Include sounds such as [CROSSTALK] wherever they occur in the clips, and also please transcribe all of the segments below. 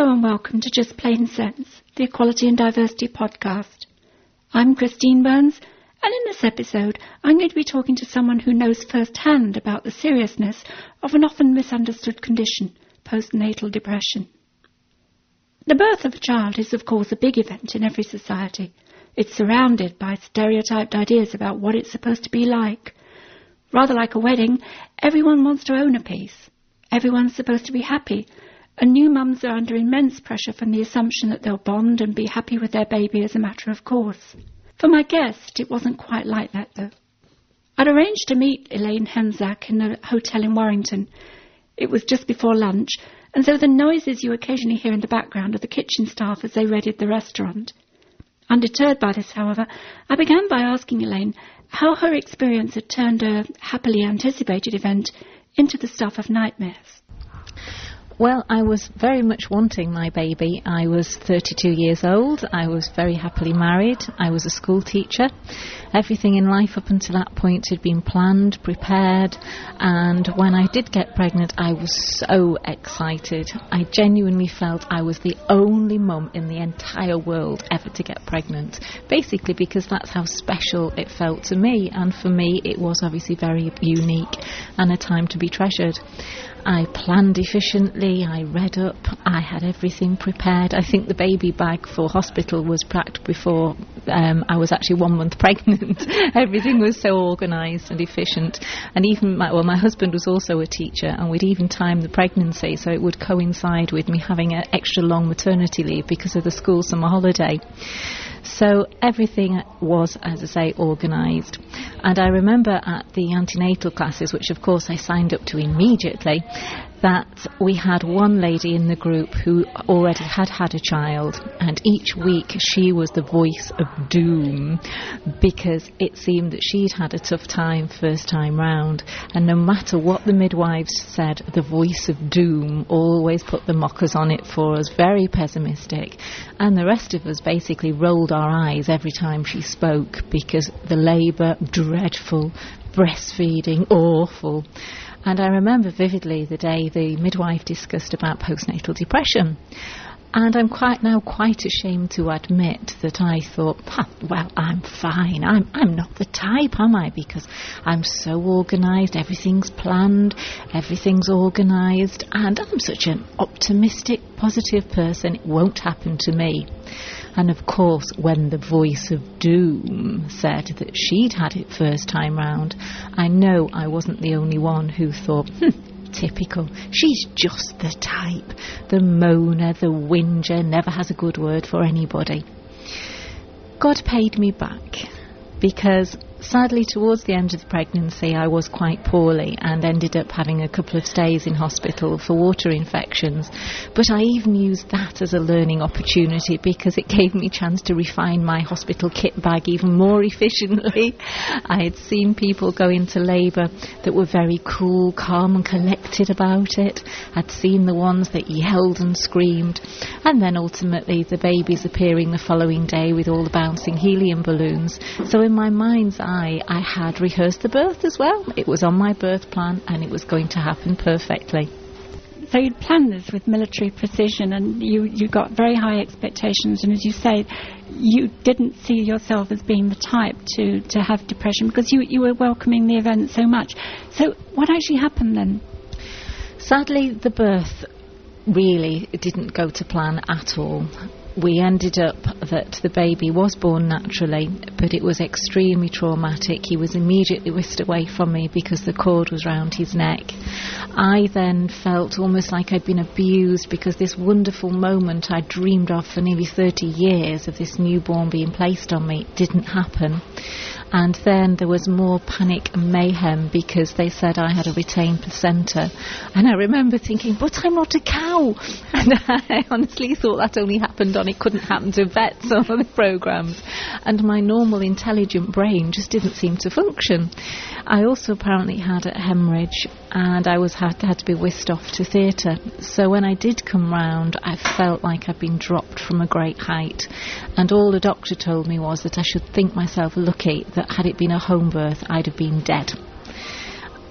Hello and welcome to Just Plain Sense, the Equality and Diversity podcast. I'm Christine Burns, and in this episode, I'm going to be talking to someone who knows firsthand about the seriousness of an often misunderstood condition, postnatal depression. The birth of a child is, of course, a big event in every society. It's surrounded by stereotyped ideas about what it's supposed to be like. Rather like a wedding, everyone wants to own a piece. Everyone's supposed to be happy, and new mums are under immense pressure from the assumption that they'll bond and be happy with their baby as a matter of course. For my guest, it wasn't quite like that, though. I'd arranged to meet Elaine Hanzak in a hotel in Warrington. It was just before lunch, and so the noises you occasionally hear in the background are the kitchen staff as they readied the restaurant. Undeterred by this, however, I began by asking Elaine how her experience had turned a happily anticipated event into the stuff of nightmares. Well, I was very much wanting my baby. I was 32 years old. I was very happily married. I was a school teacher. Everything in life up until that point had been planned, prepared, and when I did get pregnant, I was so excited. I genuinely felt I was the only mum in the entire world ever to get pregnant. Basically, because that's how special it felt to me, and for me, it was obviously very unique and a time to be treasured. I planned efficiently, I read up, I had everything prepared. I think the baby bag for hospital was packed before um, I was actually one month [LAUGHS] pregnant. everything was so organised and efficient. And even, my, well, my husband was also a teacher, and we'd even time the pregnancy so it would coincide with me having an extra long maternity leave because of the school summer holiday. So everything was, as I say, organised. And I remember at the antenatal classes, which of course I signed up to immediately, that we had one lady in the group who already had had a child, and each week she was the voice of doom because it seemed that she'd had a tough time first time round, and no matter what the midwives said, the voice of doom always put the mockers on it for us, very pessimistic, and the rest of us basically rolled our eyes every time she spoke because the labour dreadful, breastfeeding awful. And I remember vividly the day the midwife discussed about postnatal depression. And I'm quite now quite ashamed to admit that I thought, well, I'm fine. I'm I'm not the type, am I? Because I'm so organised, everything's planned, everything's organised, and I'm such an optimistic, positive person. It won't happen to me. And of course, when the voice of doom said that she'd had it first time round, I know I wasn't the only one who thought, hmm, typical. She's just the type. The moaner, the whinger, never has a good word for anybody. God paid me back because Sadly, towards the end of the pregnancy, I was quite poorly and ended up having a couple of stays in hospital for water infections. But I even used that as a learning opportunity because it gave me a chance to refine my hospital kit bag even more [LAUGHS] efficiently. I had seen people go into labour that were very cool, calm, and collected about it. I'd seen the ones that yelled and screamed, and then ultimately the babies appearing the following day with all the bouncing helium balloons. So in my mind's I, I had rehearsed the birth as well. It was on my birth plan and it was going to happen perfectly. So you'd planned this with military precision and you, you got very high expectations and as you say, you didn't see yourself as being the type to, to have depression because you, you were welcoming the event so much. So what actually happened then? Sadly, the birth really didn't go to plan at all we ended up that the baby was born naturally, but it was extremely traumatic. He was immediately whisked away from me because the cord was round his neck. I then felt almost like I'd been abused because this wonderful moment I dreamed of for nearly 30 years of this newborn being placed on me didn't happen. And then there was more panic and mayhem because they said I had a retained placenta. And I remember thinking, but I'm not a cow. [LAUGHS] And I honestly thought that only happened on It Couldn't Happen to Vets [LAUGHS] or the programs. And my normal intelligent brain just didn't seem to function. I also apparently had a hemorrhage and I was had, had to be whisked off to theatre. So when I did come round, I felt like I'd been dropped from a great height. And all the doctor told me was that I should think myself lucky that had it been a home birth, I'd have been dead.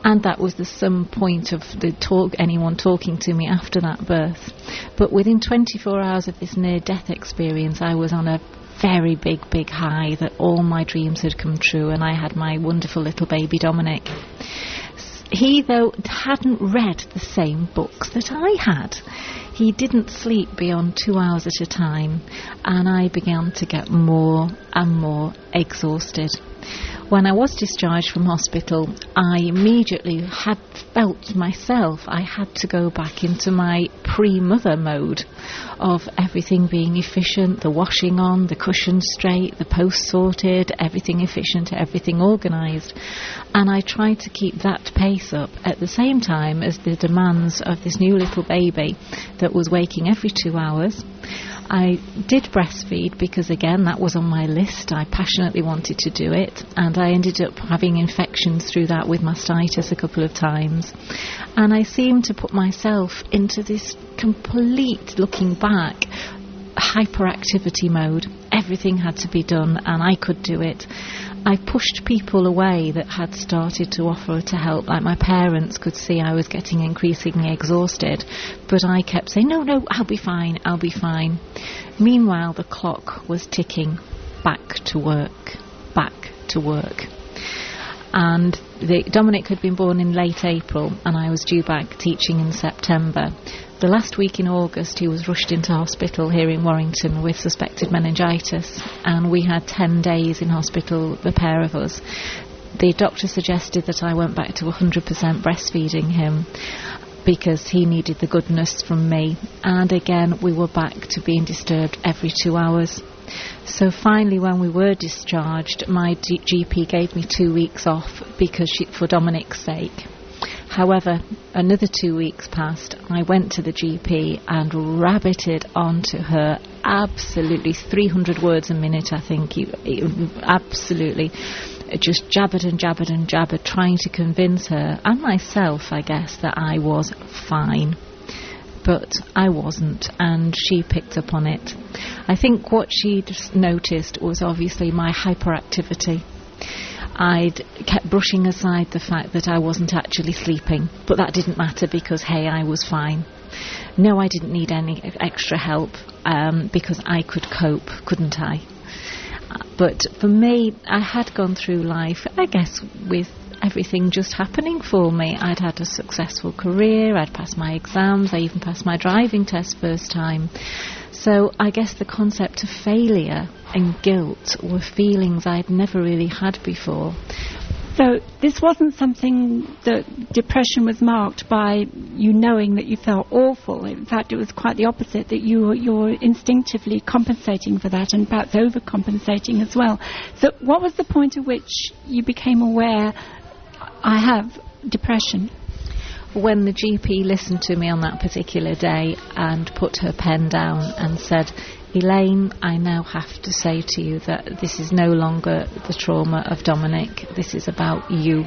And that was the some point of the talk, anyone talking to me after that birth. But within 24 hours of this near death experience, I was on a very big, big high that all my dreams had come true and I had my wonderful little baby Dominic. He, though, hadn't read the same books that I had. He didn't sleep beyond two hours at a time, and I began to get more and more exhausted. When I was discharged from hospital, I immediately had felt myself I had to go back into my pre mother mode of everything being efficient, the washing on, the cushions straight, the post sorted, everything efficient, everything organised. And I tried to keep that pace up at the same time as the demands of this new little baby that was waking every two hours I did breastfeed because, again, that was on my list. I passionately wanted to do it, and I ended up having infections through that with mastitis a couple of times. And I seemed to put myself into this complete looking back hyperactivity mode. Everything had to be done, and I could do it. I pushed people away that had started to offer to help. Like my parents could see I was getting increasingly exhausted, but I kept saying, No, no, I'll be fine, I'll be fine. Meanwhile, the clock was ticking back to work, back to work. And the, Dominic had been born in late April, and I was due back teaching in September. The last week in August, he was rushed into hospital here in Warrington with suspected meningitis, and we had 10 days in hospital, the pair of us. The doctor suggested that I went back to 100% breastfeeding him because he needed the goodness from me, and again, we were back to being disturbed every two hours. So finally, when we were discharged, my D- GP gave me two weeks off because she, for Dominic's sake. However, another two weeks passed. I went to the GP and rabbited onto her absolutely 300 words a minute, I think. absolutely. Just jabbered and jabbered and jabbered, trying to convince her and myself, I guess, that I was fine. But I wasn't, and she picked up on it. I think what she'd noticed was obviously my hyperactivity I'd kept brushing aside the fact that I wasn't actually sleeping, but that didn't matter because, hey, I was fine. No, I didn't need any extra help um, because I could cope, couldn't I? But for me, I had gone through life, I guess, with everything just happening for me. I'd had a successful career, I'd passed my exams, I even passed my driving test first time. So I guess the concept of failure and guilt were feelings I'd never really had before. So this wasn't something that depression was marked by you knowing that you felt awful. In fact, it was quite the opposite that you you're instinctively compensating for that and perhaps overcompensating as well. So what was the point at which you became aware I have depression? When the GP listened to me on that particular day and put her pen down and said, Elaine, I now have to say to you that this is no longer the trauma of Dominic, this is about you.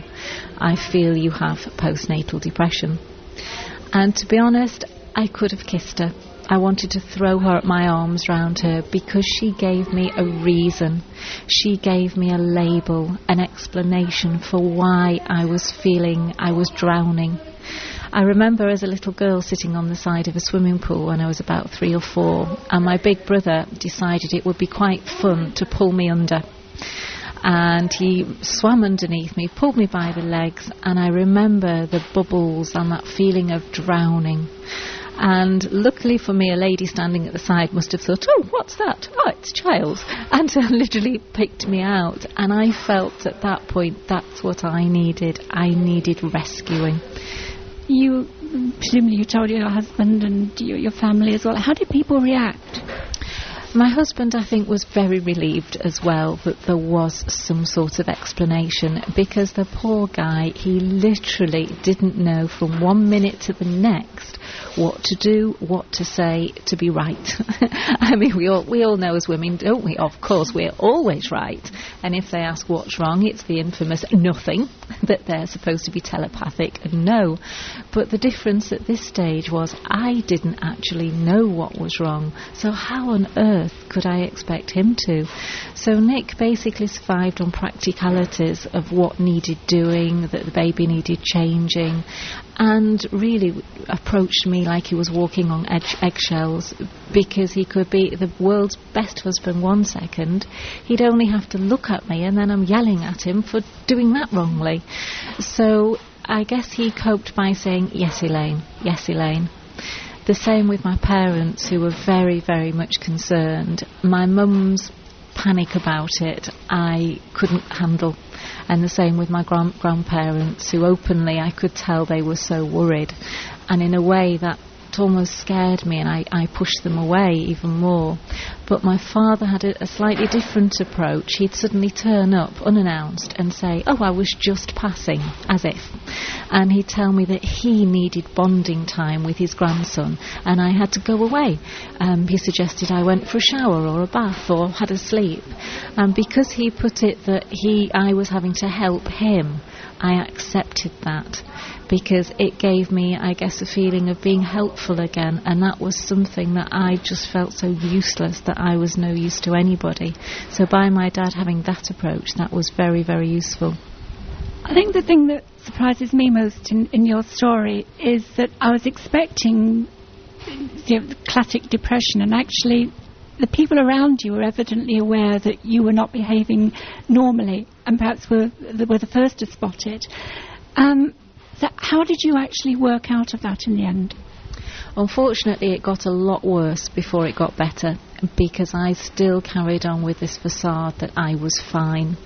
I feel you have postnatal depression. And to be honest, I could have kissed her. I wanted to throw her at my arms round her because she gave me a reason. She gave me a label, an explanation for why I was feeling I was drowning. I remember as a little girl sitting on the side of a swimming pool when I was about three or four, and my big brother decided it would be quite fun to pull me under. And he swam underneath me, pulled me by the legs, and I remember the bubbles and that feeling of drowning. And luckily for me, a lady standing at the side must have thought, oh, what's that? Oh, it's Giles. [LAUGHS] And uh, literally picked me out. And I felt at that point that's what I needed. I needed rescuing you presumably you told your husband and your, your family as well. How did people react? My husband, I think, was very relieved as well that there was some sort of explanation because the poor guy, he literally didn't know from one minute to the next what to do, what to say to be right. [LAUGHS] I mean, we all we all know as women, don't we? Of course, we're always right. And if they ask what's wrong, it's the infamous nothing [LAUGHS] that they're supposed to be telepathic and know. But the difference at this stage was I didn't actually know what was wrong. So how on earth could I expect him to? So Nick basically survived on practicalities of what needed doing, that the baby needed changing, and really approached me like he was walking on edge, eggshells because he could be the world's best husband one second. He'd only have to look at me and then I'm yelling at him for doing that wrongly. So I guess he coped by saying, Yes, Elaine, yes, Elaine. The same with my parents, who were very, very much concerned. My mum's panic about it, I couldn't handle. And the same with my grand- grandparents, who openly I could tell they were so worried. And in a way, that almost scared me and I, I pushed them away even more. But my father had a, a, slightly different approach. He'd suddenly turn up unannounced and say, Oh, I was just passing, as if. And he'd tell me that he needed bonding time with his grandson and I had to go away. Um, he suggested I went for a shower or a bath or had a sleep. And because he put it that he, I was having to help him, I accepted that because it gave me, I guess, a feeling of being helpful again, and that was something that I just felt so useless that I was no use to anybody. So, by my dad having that approach, that was very, very useful. I think the thing that surprises me most in, in your story is that I was expecting you know, classic depression, and actually, the people around you were evidently aware that you were not behaving normally, and perhaps were were the first to spot it. Um, so how did you actually work out of that in the end? Unfortunately, it got a lot worse before it got better because I still carried on with this facade that I was fine.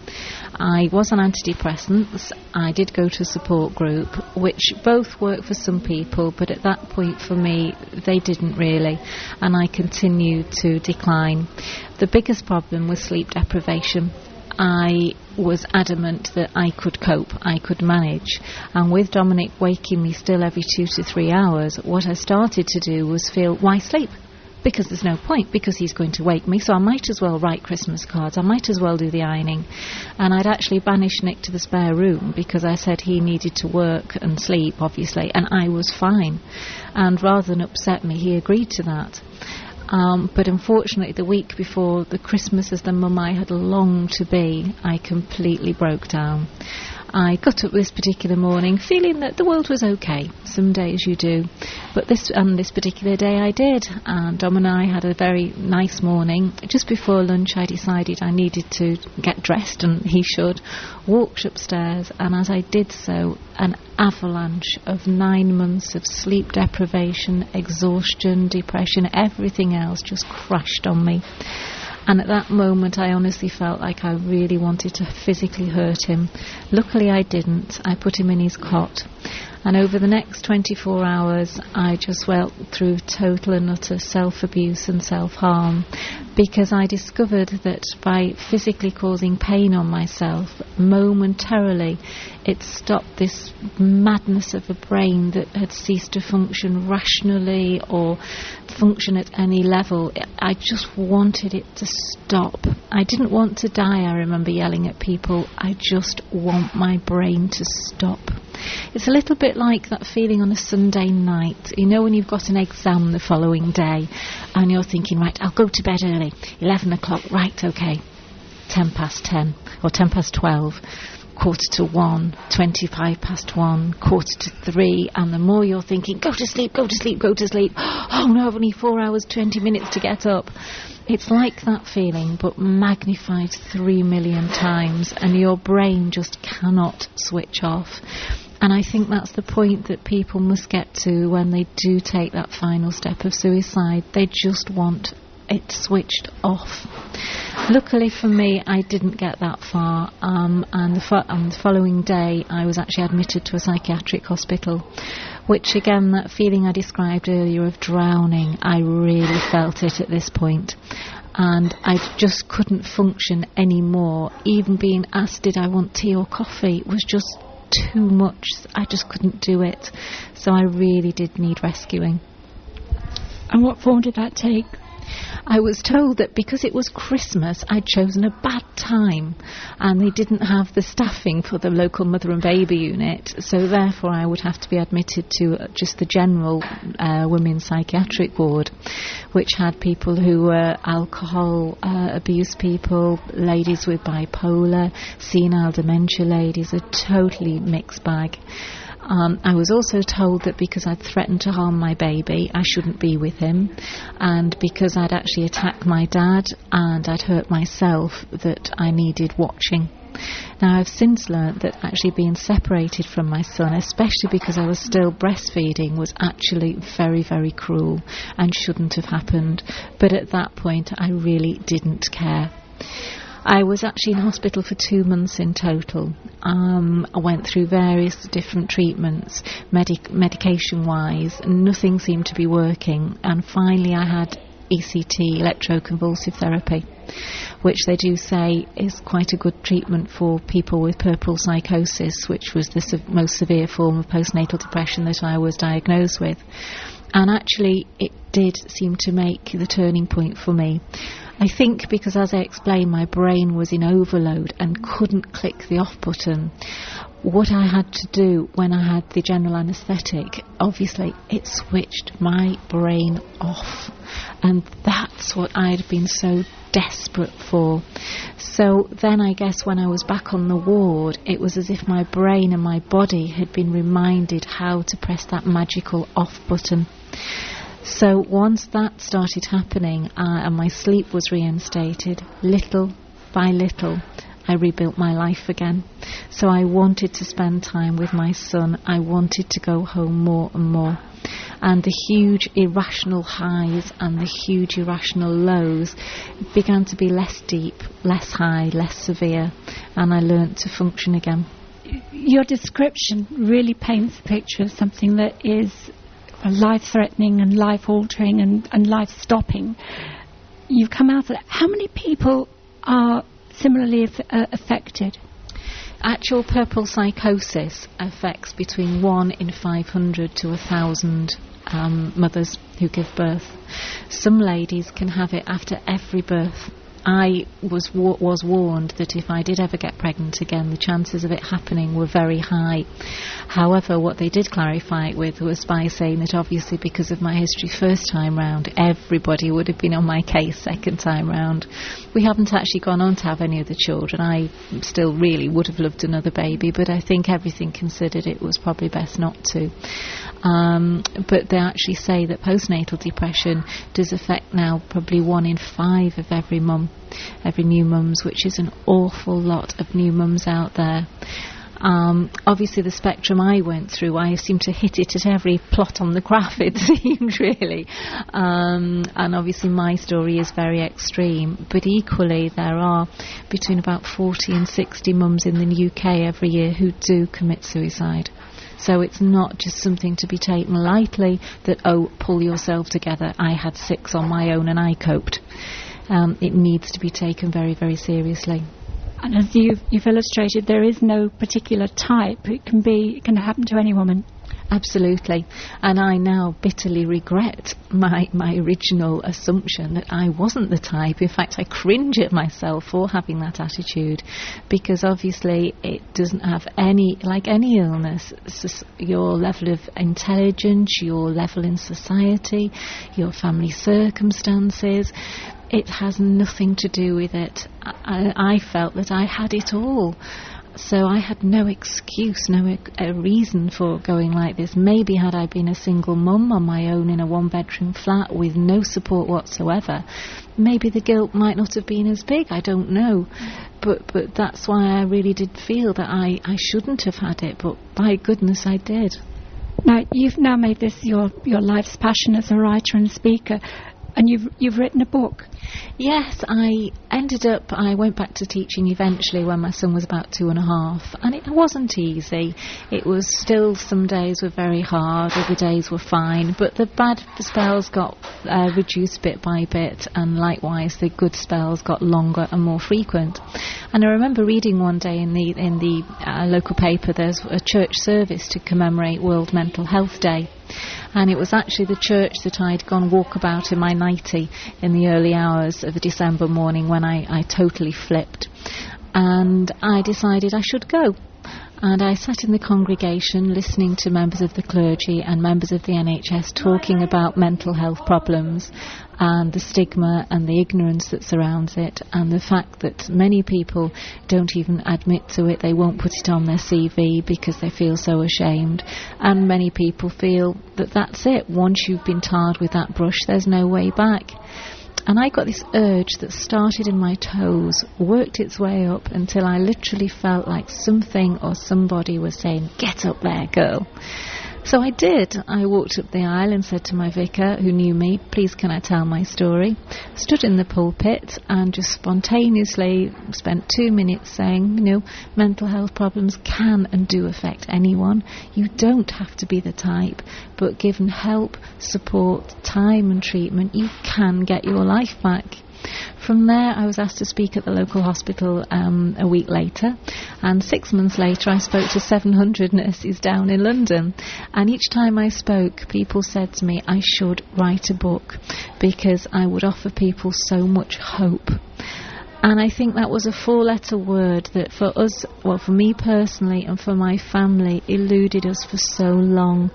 I was on antidepressants. I did go to a support group, which both work for some people, but at that point for me, they didn't really, and I continued to decline. The biggest problem was sleep deprivation. I was adamant that I could cope, I could manage. And with Dominic waking me still every two to three hours, what I started to do was feel, why sleep? Because there's no point, because he's going to wake me, so I might as well write Christmas cards, I might as well do the ironing. And I'd actually banished Nick to the spare room because I said he needed to work and sleep, obviously, and I was fine. And rather than upset me, he agreed to that. Um, but unfortunately, the week before the Christmas as the mum I had longed to be, I completely broke down. I got up this particular morning feeling that the world was okay. Some days you do, but this and this particular day I did. And Dom and I had a very nice morning. Just before lunch, I decided I needed to get dressed, and he should. Walked upstairs, and as I did so, an avalanche of nine months of sleep deprivation, exhaustion, depression, everything else just crashed on me. And at that moment, I honestly felt like I really wanted to physically hurt him. Luckily, I didn't. I put him in his cot. And over the next 24 hours, I just went through total and utter self abuse and self harm because I discovered that by physically causing pain on myself, momentarily, it stopped this madness of a brain that had ceased to function rationally or function at any level. I just wanted it to stop. I didn't want to die, I remember yelling at people. I just want my brain to stop. It's a little bit like that feeling on a Sunday night. You know, when you've got an exam the following day and you're thinking, right, I'll go to bed early, 11 o'clock, right, okay, 10 past 10 or 10 past 12 quarter to one, 25 past one, quarter to three, and the more you're thinking, go to sleep, go to sleep, go to sleep, [GASPS] oh no, I've only four hours, 20 minutes to get up. It's like that feeling, but magnified three million times, and your brain just cannot switch off. And I think that's the point that people must get to when they do take that final step of suicide. They just want it switched off. Luckily for me, I didn't get that far, um, and, the fo- the following day, I was actually admitted to a psychiatric hospital. Which again, that feeling I described earlier of drowning, I really felt it at this point and I just couldn't function anymore. Even being asked, did I want tea or coffee, was just too much. I just couldn't do it. So I really did need rescuing. And what form did that take? I was told that because it was Christmas, I'd chosen a bad time and they didn't have the staffing for the local mother and baby unit, so therefore I would have to be admitted to just the general uh, women's psychiatric ward, which had people who were alcohol uh, abuse people, ladies with bipolar, senile dementia ladies, a totally mixed bag. Um, I was also told that because I'd threatened to harm my baby, I shouldn't be with him, and because I'd actually attacked my dad and I'd hurt myself, that I needed watching. Now, I've since learnt that actually being separated from my son, especially because I was still breastfeeding, was actually very, very cruel and shouldn't have happened. But at that point, I really didn't care. I was actually in hospital for two months in total. Um, I went through various different treatments, medic- medication wise, nothing seemed to be working, and finally I had ECT, electroconvulsive therapy, which they do say is quite a good treatment for people with puerperal psychosis, which was the se- most severe form of postnatal depression that I was diagnosed with. And actually, it did seem to make the turning point for me. I think because, as I explained, my brain was in overload and couldn't click the off button. What I had to do when I had the general anaesthetic, obviously, it switched my brain off. And that's what I'd been so desperate for. So then I guess when I was back on the ward, it was as if my brain and my body had been reminded how to press that magical off button. So once that started happening uh, and my sleep was reinstated, little by little, I rebuilt my life again. So I wanted to spend time with my son. I wanted to go home more and more. And the huge irrational highs and the huge irrational lows began to be less deep, less high, less severe, and I learnt to function again. Your description really paints a picture of something that is life threatening and life altering and, and life stopping. You've come out of that. How many people are similarly af- uh, affected? Actual puerperal psychosis affects between 1 in 500 to 1,000 um, mothers who give birth. Some ladies can have it after every birth. I was wa- was warned that if I did ever get pregnant again, the chances of it happening were very high. However, what they did clarify it with was by saying that obviously because of my history first time round, everybody would have been on my case second time round. We haven't actually gone on to have any other children. I still really would have loved another baby, but I think everything considered, it was probably best not to. Um, but they actually say that postnatal depression does affect now probably one in five of every mum, every new mums, which is an awful lot of new mums out there. Um, obviously, the spectrum I went through, I seem to hit it at every plot on the graph, [LAUGHS] it seemed really. Um, and obviously, my story is very extreme. But equally, there are between about 40 and 60 mums in the UK every year who do commit suicide. So it's not just something to be taken lightly that, oh, pull yourself together. I had six on my own and I coped. Um, it needs to be taken very, very seriously. And as you've, you've illustrated, there is no particular type. It can be, it can happen to any woman. Absolutely. And I now bitterly regret my, my original assumption that I wasn't the type. In fact, I cringe at myself for having that attitude because obviously it doesn't have any, like any illness, your level of intelligence, your level in society, your family circumstances, it has nothing to do with it. I, I felt that I had it all. So I had no excuse, no a reason for going like this. Maybe had I been a single mum on my own in a one bedroom flat with no support whatsoever, maybe the guilt might not have been as big. I don't know. But but that's why I really did feel that I, I shouldn't have had it, but by goodness I did. Now you've now made this your your life's passion as a writer and speaker and you've you've written a book. Yes, I ended up. I went back to teaching eventually when my son was about two and a half, and it wasn't easy. It was still some days were very hard, other days were fine, but the bad spells got uh, reduced bit by bit, and likewise the good spells got longer and more frequent. And I remember reading one day in the in the uh, local paper there's a church service to commemorate World Mental Health Day and it was actually the church that I'd gone walkabout in my nightie in the early hours of a December morning when I, I totally flipped. And I decided I should go. And I sat in the congregation listening to members of the clergy and members of the NHS talking about mental health problems and the stigma and the ignorance that surrounds it, and the fact that many people don't even admit to it, they won't put it on their CV because they feel so ashamed, and many people feel that that's it. Once you've been tarred with that brush, there's no way back. And I got this urge that started in my toes, worked its way up until I literally felt like something or somebody was saying, Get up there, girl. So I did. I walked up the aisle and said to my vicar, who knew me, please can I tell my story? Stood in the pulpit and just spontaneously spent two minutes saying, you know, mental health problems can and do affect anyone. You don't have to be the type, but given help, support, time and treatment, you can get your life back. From there, I was asked to speak at the local hospital um, a week later, and six months later, I spoke to 700 nurses down in London. And each time I spoke, people said to me I should write a book because I would offer people so much hope. And I think that was a four letter word that for us, well, for me personally and for my family, eluded us for so long.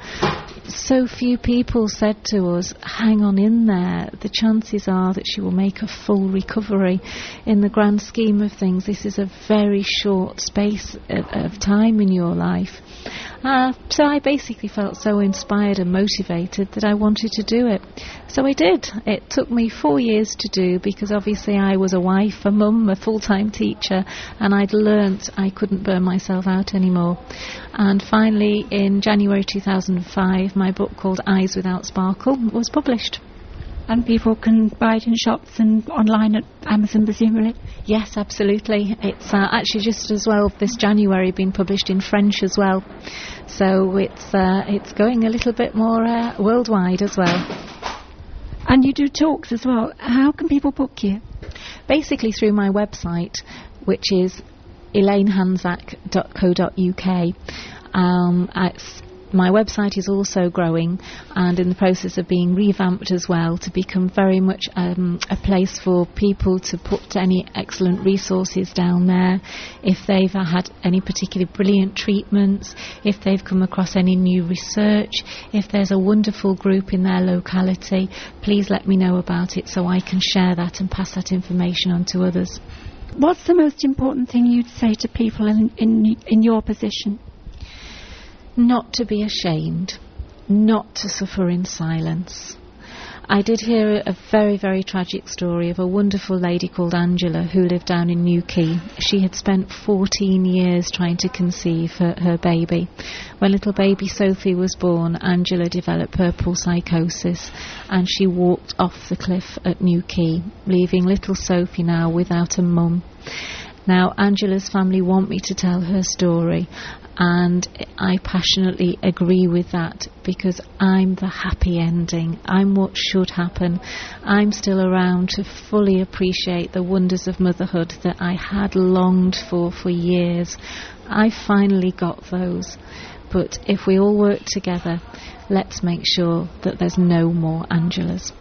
So few people said to us, hang on in there. The chances are that she will make a full recovery. In the grand scheme of things, this is a very short space of, time in your life. Uh, so I basically felt so inspired and motivated that I wanted to do it. So I did. It took me four years to do because obviously I was a wife, a mum, a full time teacher, and I'd learnt I couldn't burn myself out anymore. And finally, in January 2005, my book called Eyes Without Sparkle was published. And people can buy it in shops and online at Amazon, presumably? Yes, absolutely. It's uh, actually just as well this January been published in French as well. So it's, uh, it's going a little bit more uh, worldwide as well. And you do talks as well. How can people book you? Basically through my website, which is elainehanzak.co.uk. Um, it's my website is also growing and in the process of being revamped as well to become very much um, a place for people to put any excellent resources down there. If they've had any particularly brilliant treatments, if they've come across any new research, if there's a wonderful group in their locality, please let me know about it so I can share that and pass that information on to others. What's the most important thing you'd say to people in, in, in your position? Not to be ashamed, not to suffer in silence. I did hear a very, very tragic story of a wonderful lady called Angela who lived down in New Newquay. She had spent 14 years trying to conceive her, her baby. When little baby Sophie was born, Angela developed puerperal psychosis and she walked off the cliff at New Newquay, leaving little Sophie now without a mum. Now, Angela's family want me to tell her story, and I passionately agree with that because I'm the happy ending. I'm what should happen. I'm still around to fully appreciate the wonders of motherhood that I had longed for for years. I finally got those. But if we all work together, let's make sure that there's no more Angelas.